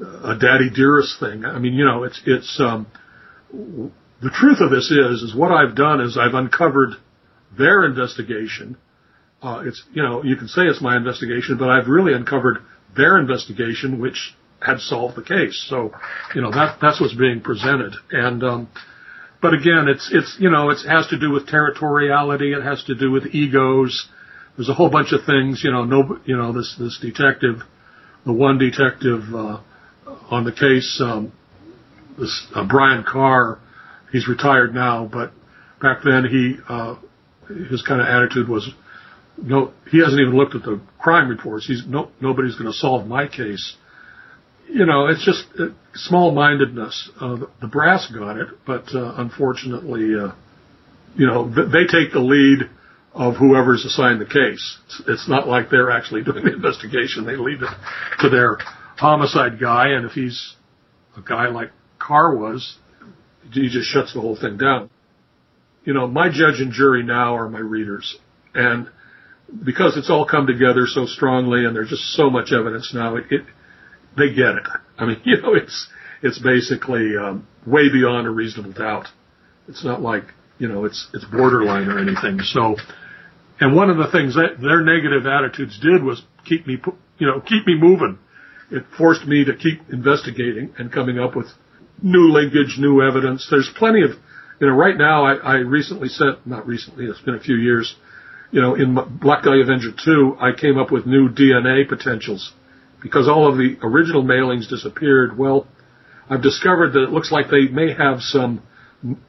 a daddy dearest thing. I mean, you know, it's it's um, the truth of this is is what I've done is I've uncovered their investigation. Uh, it's you know you can say it's my investigation, but I've really uncovered their investigation, which had solved the case. So, you know that that's what's being presented. And um, but again, it's it's you know it has to do with territoriality. It has to do with egos. There's a whole bunch of things. You know, no, you know this this detective, the one detective uh, on the case, um, this uh, Brian Carr, he's retired now, but back then he uh, his kind of attitude was no, he hasn't even looked at the crime reports. He's no, nobody's going to solve my case. You know, it's just uh, small-mindedness. Uh, the, brass got it, but uh, unfortunately, uh, you know, th- they take the lead of whoever's assigned the case. It's, it's not like they're actually doing the investigation. They leave it to their homicide guy, and if he's a guy like Carr was, he just shuts the whole thing down. You know, my judge and jury now are my readers, and because it's all come together so strongly and there's just so much evidence now, it, it they get it. I mean, you know, it's it's basically um, way beyond a reasonable doubt. It's not like you know it's it's borderline or anything. So, and one of the things that their negative attitudes did was keep me you know keep me moving. It forced me to keep investigating and coming up with new linkage, new evidence. There's plenty of you know right now. I, I recently sent not recently. It's been a few years you know, in Black Dahlia Avenger 2, I came up with new DNA potentials because all of the original mailings disappeared. Well, I've discovered that it looks like they may have some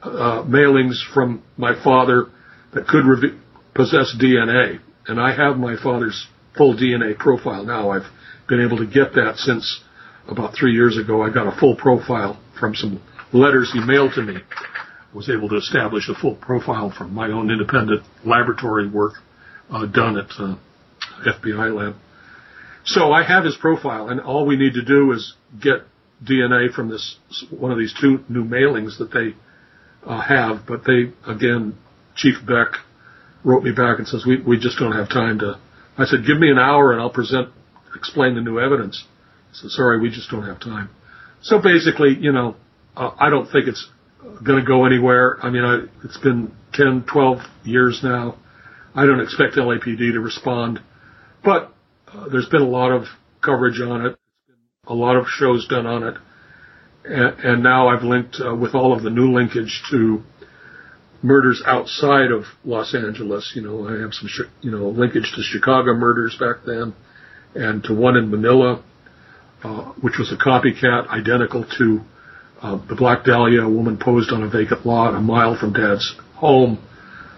uh, mailings from my father that could re- possess DNA, and I have my father's full DNA profile now. I've been able to get that since about three years ago. I got a full profile from some letters he mailed to me was able to establish a full profile from my own independent laboratory work uh, done at uh, FBI lab. So I have his profile, and all we need to do is get DNA from this one of these two new mailings that they uh, have. But they again, Chief Beck wrote me back and says we we just don't have time to. I said give me an hour and I'll present, explain the new evidence. I said sorry, we just don't have time. So basically, you know, uh, I don't think it's going to go anywhere. I mean, I, it's been 10, 12 years now. I don't expect LAPD to respond, but uh, there's been a lot of coverage on it, a lot of shows done on it, and, and now I've linked uh, with all of the new linkage to murders outside of Los Angeles. You know, I have some, you know, linkage to Chicago murders back then, and to one in Manila, uh, which was a copycat identical to uh, the Black Dahlia, a woman posed on a vacant lot a mile from Dad's home,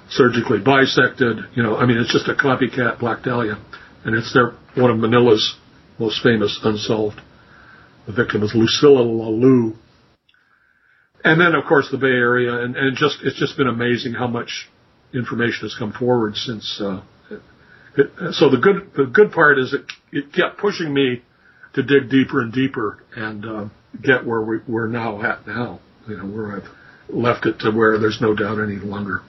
surgically bisected. You know, I mean, it's just a copycat Black Dahlia, and it's their one of Manila's most famous unsolved. The victim is Lucila Lalu. And then, of course, the Bay Area, and, and just it's just been amazing how much information has come forward since. Uh, it, so the good the good part is it it kept pushing me to dig deeper and deeper, and uh, get where we, we're now at now. You know, where I've left it to where there's no doubt any longer.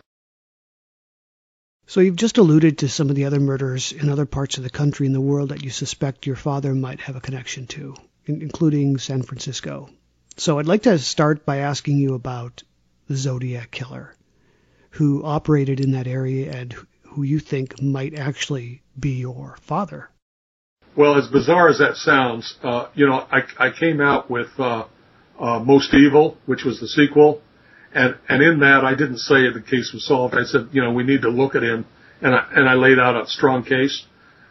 So you've just alluded to some of the other murders in other parts of the country and the world that you suspect your father might have a connection to, including San Francisco. So I'd like to start by asking you about the Zodiac Killer, who operated in that area and who you think might actually be your father. Well, as bizarre as that sounds, uh, you know, I, I came out with uh, uh, Most Evil, which was the sequel, and and in that I didn't say the case was solved. I said, you know, we need to look at him, and I and I laid out a strong case,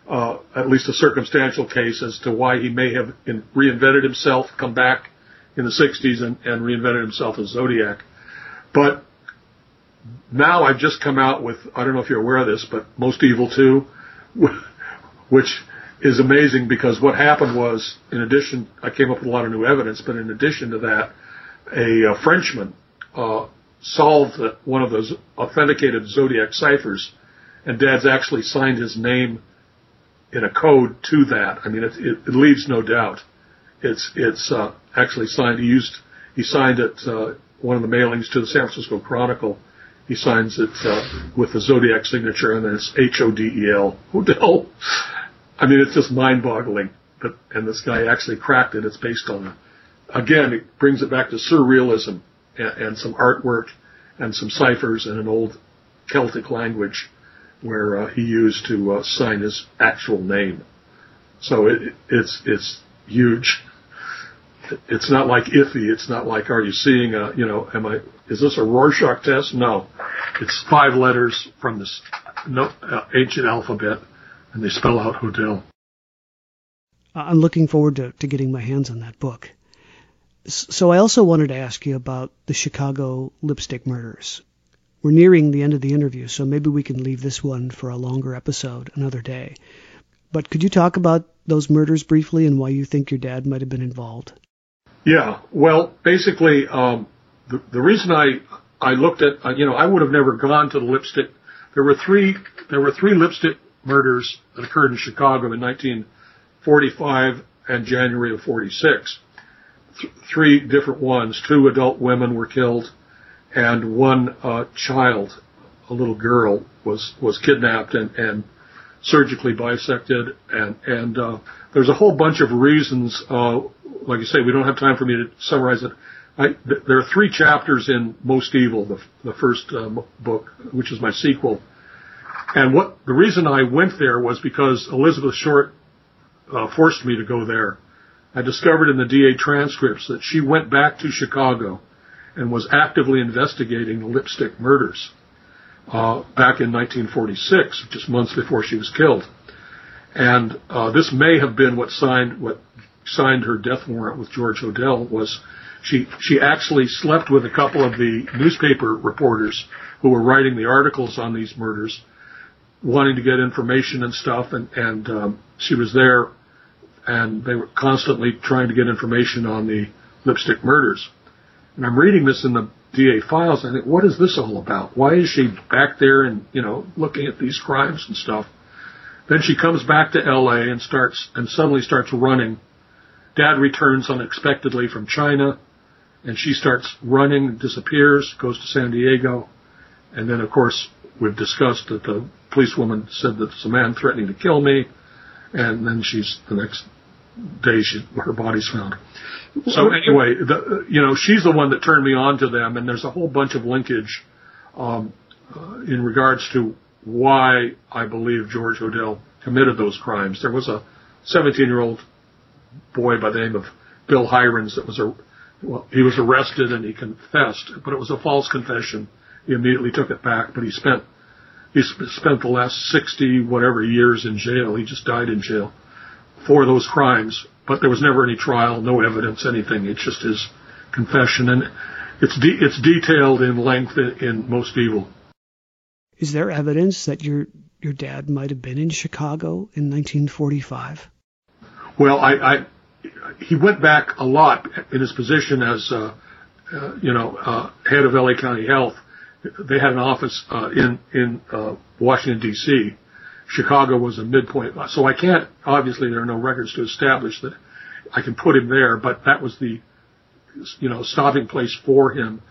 uh, at least a circumstantial case as to why he may have in, reinvented himself, come back in the 60s and, and reinvented himself as Zodiac. But now I've just come out with I don't know if you're aware of this, but Most Evil 2, which is amazing because what happened was, in addition, I came up with a lot of new evidence, but in addition to that, a, a Frenchman uh, solved one of those authenticated Zodiac ciphers, and Dad's actually signed his name in a code to that. I mean, it, it, it leaves no doubt. It's it's uh, actually signed. He used he signed it uh, one of the mailings to the San Francisco Chronicle. He signs it uh, with the Zodiac signature, and then it's H O D E L Hodel. I mean, it's just mind-boggling. But and this guy actually cracked it. It's based on, again, it brings it back to surrealism and, and some artwork and some ciphers and an old Celtic language where uh, he used to uh, sign his actual name. So it, it's it's huge. It's not like iffy. It's not like are you seeing a you know am I is this a Rorschach test? No, it's five letters from this no, uh, ancient alphabet, and they spell out Hodel. I'm looking forward to, to getting my hands on that book. So I also wanted to ask you about the Chicago lipstick murders. We're nearing the end of the interview, so maybe we can leave this one for a longer episode another day. But could you talk about those murders briefly and why you think your dad might have been involved? Yeah, well, basically, um, the, the reason I I looked at uh, you know I would have never gone to the lipstick. There were three there were three lipstick murders that occurred in Chicago in 1945 and January of 46 th- three different ones. Two adult women were killed, and one uh, child, a little girl, was was kidnapped and and surgically bisected. And and uh, there's a whole bunch of reasons. Uh, like you say, we don't have time for me to summarize it. I, th- there are three chapters in Most Evil, the, the first uh, book, which is my sequel. And what the reason I went there was because Elizabeth Short uh, forced me to go there. I discovered in the DA transcripts that she went back to Chicago and was actively investigating the lipstick murders uh, back in 1946, just months before she was killed. And uh, this may have been what signed what signed her death warrant with George Hodel was she she actually slept with a couple of the newspaper reporters who were writing the articles on these murders, wanting to get information and stuff, and and um, she was there and they were constantly trying to get information on the lipstick murders. And I'm reading this in the DA files. And I think, what is this all about? Why is she back there and you know looking at these crimes and stuff? Then she comes back to L.A. and starts and suddenly starts running. Dad returns unexpectedly from China, and she starts running, disappears, goes to San Diego, and then of course we've discussed that the policewoman said that there's a man threatening to kill me and then she's the next day she her body's found. So anyway, the, you know she's the one that turned me on to them, and there's a whole bunch of linkage um, uh, in regards to why I believe George Hodel committed those crimes. There was a 17-year-old boy by the name of Bill Heirens that was a well, he was arrested and he confessed, but it was a false confession. He immediately took it back, but he spent he spent the last 60 whatever years in jail. He just died in jail for those crimes. But there was never any trial, no evidence, anything. It's just his confession, and it's de- it's detailed in length in, in Most Evil. Is there evidence that your your dad might have been in Chicago in 1945? Well, I, I he went back a lot in his position as uh, uh, you know uh, head of LA County Health they had an office uh, in in uh, Washington D.C. Chicago was a midpoint, so I can't. Obviously, there are no records to establish that I can put him there, but that was the you know stopping place for him.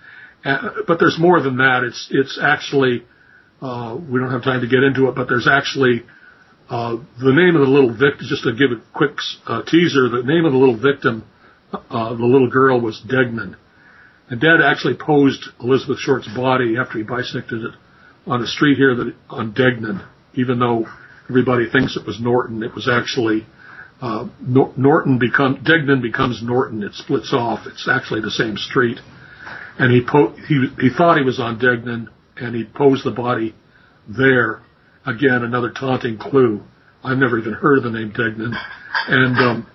Uh, but there's more than that. It's it's actually uh, we don't have time to get into it, but there's actually uh, the name of the little victim. Just to give a quick uh, teaser, the name of the little victim, uh, the little girl, was Degnan. And Dad actually posed Elizabeth Short's body after he bisected it on a street here that on Degnan, even though everybody thinks it was Norton. It was actually uh, Norton become Degnan becomes Norton. It splits off. It's actually the same street. And he po- he he thought he was on Degnan, and he posed the body there. Again, another taunting clue. I've never even heard of the name Degnan, and um,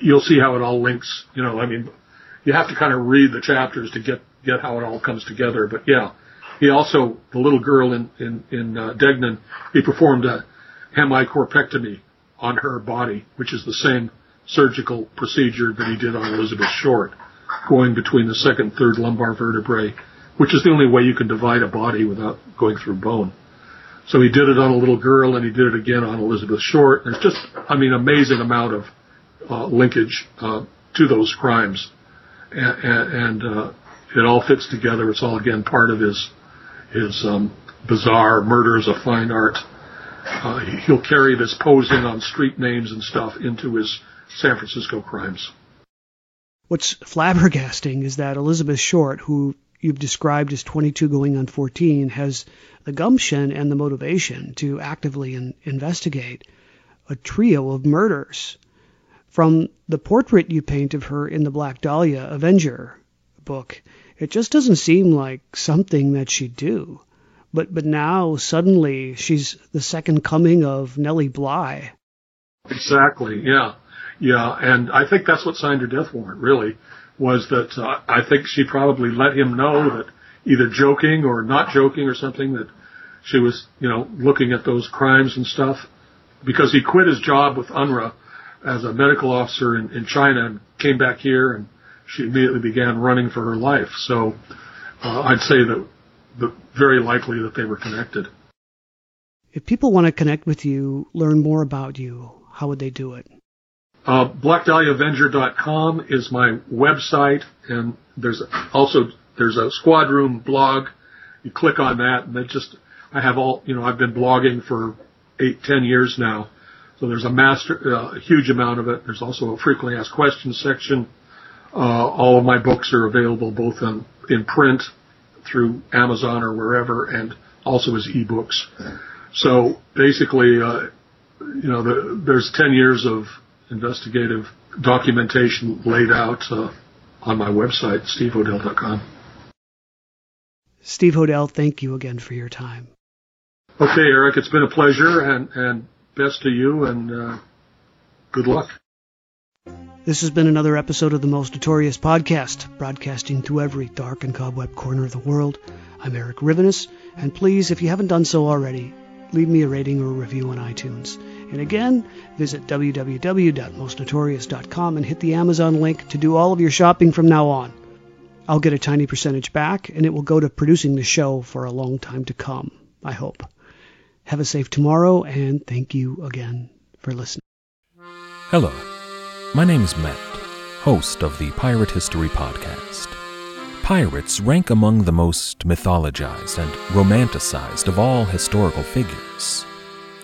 you'll see how it all links. You know, I mean, you have to kind of read the chapters to get get how it all comes together. But yeah, he also the little girl in in in uh, Degnan, he performed a hemicorpectomy on her body, which is the same surgical procedure that he did on Elizabeth Short, going between the second, third lumbar vertebrae, which is the only way you can divide a body without going through bone. So he did it on a little girl, and he did it again on Elizabeth Short. There's just, I mean, amazing amount of uh, linkage uh, to those crimes and, and uh, it all fits together. It's all again part of his his um, bizarre murders of fine art. Uh, he'll carry this posing on street names and stuff into his San Francisco crimes. What's flabbergasting is that Elizabeth Short, who you've described as 22 going on 14, has the gumption and the motivation to actively in- investigate a trio of murders from the portrait you paint of her in the Black Dahlia Avenger book, it just doesn't seem like something that she'd do. But but now suddenly she's the second coming of Nellie Bly. Exactly. Yeah. Yeah. And I think that's what signed her death warrant. Really, was that uh, I think she probably let him know that either joking or not joking or something that she was you know looking at those crimes and stuff because he quit his job with UNRRA as a medical officer in, in China and came back here and she immediately began running for her life. So uh, I'd say that the, very likely that they were connected. If people want to connect with you, learn more about you, how would they do it? Uh, BlackDahliaAvenger.com is my website, and there's also there's a Squad Room blog. You click on that, and that just I have all you know. I've been blogging for eight, ten years now, so there's a master, uh, a huge amount of it. There's also a frequently asked questions section. Uh, all of my books are available both in, in print through Amazon or wherever, and also as ebooks. So basically, uh, you know, the, there's 10 years of investigative documentation laid out uh, on my website, stevehodel.com. Steve Hodel, thank you again for your time. Okay, Eric, it's been a pleasure, and, and best to you and uh, good luck. This has been another episode of the Most Notorious Podcast, broadcasting through every dark and cobweb corner of the world. I'm Eric Rivenes, and please, if you haven't done so already, leave me a rating or a review on iTunes. And again, visit www.mostnotorious.com and hit the Amazon link to do all of your shopping from now on. I'll get a tiny percentage back, and it will go to producing the show for a long time to come, I hope. Have a safe tomorrow, and thank you again for listening. Hello, my name is Matt, host of the Pirate History Podcast. Pirates rank among the most mythologized and romanticized of all historical figures.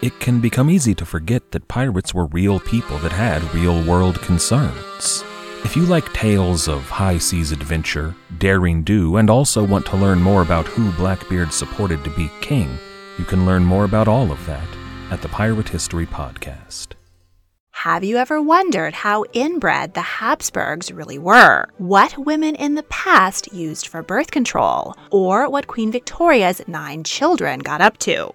It can become easy to forget that pirates were real people that had real world concerns. If you like tales of high seas adventure, daring do, and also want to learn more about who Blackbeard supported to be king, you can learn more about all of that at the Pirate History Podcast. Have you ever wondered how inbred the Habsburgs really were? What women in the past used for birth control? Or what Queen Victoria's nine children got up to?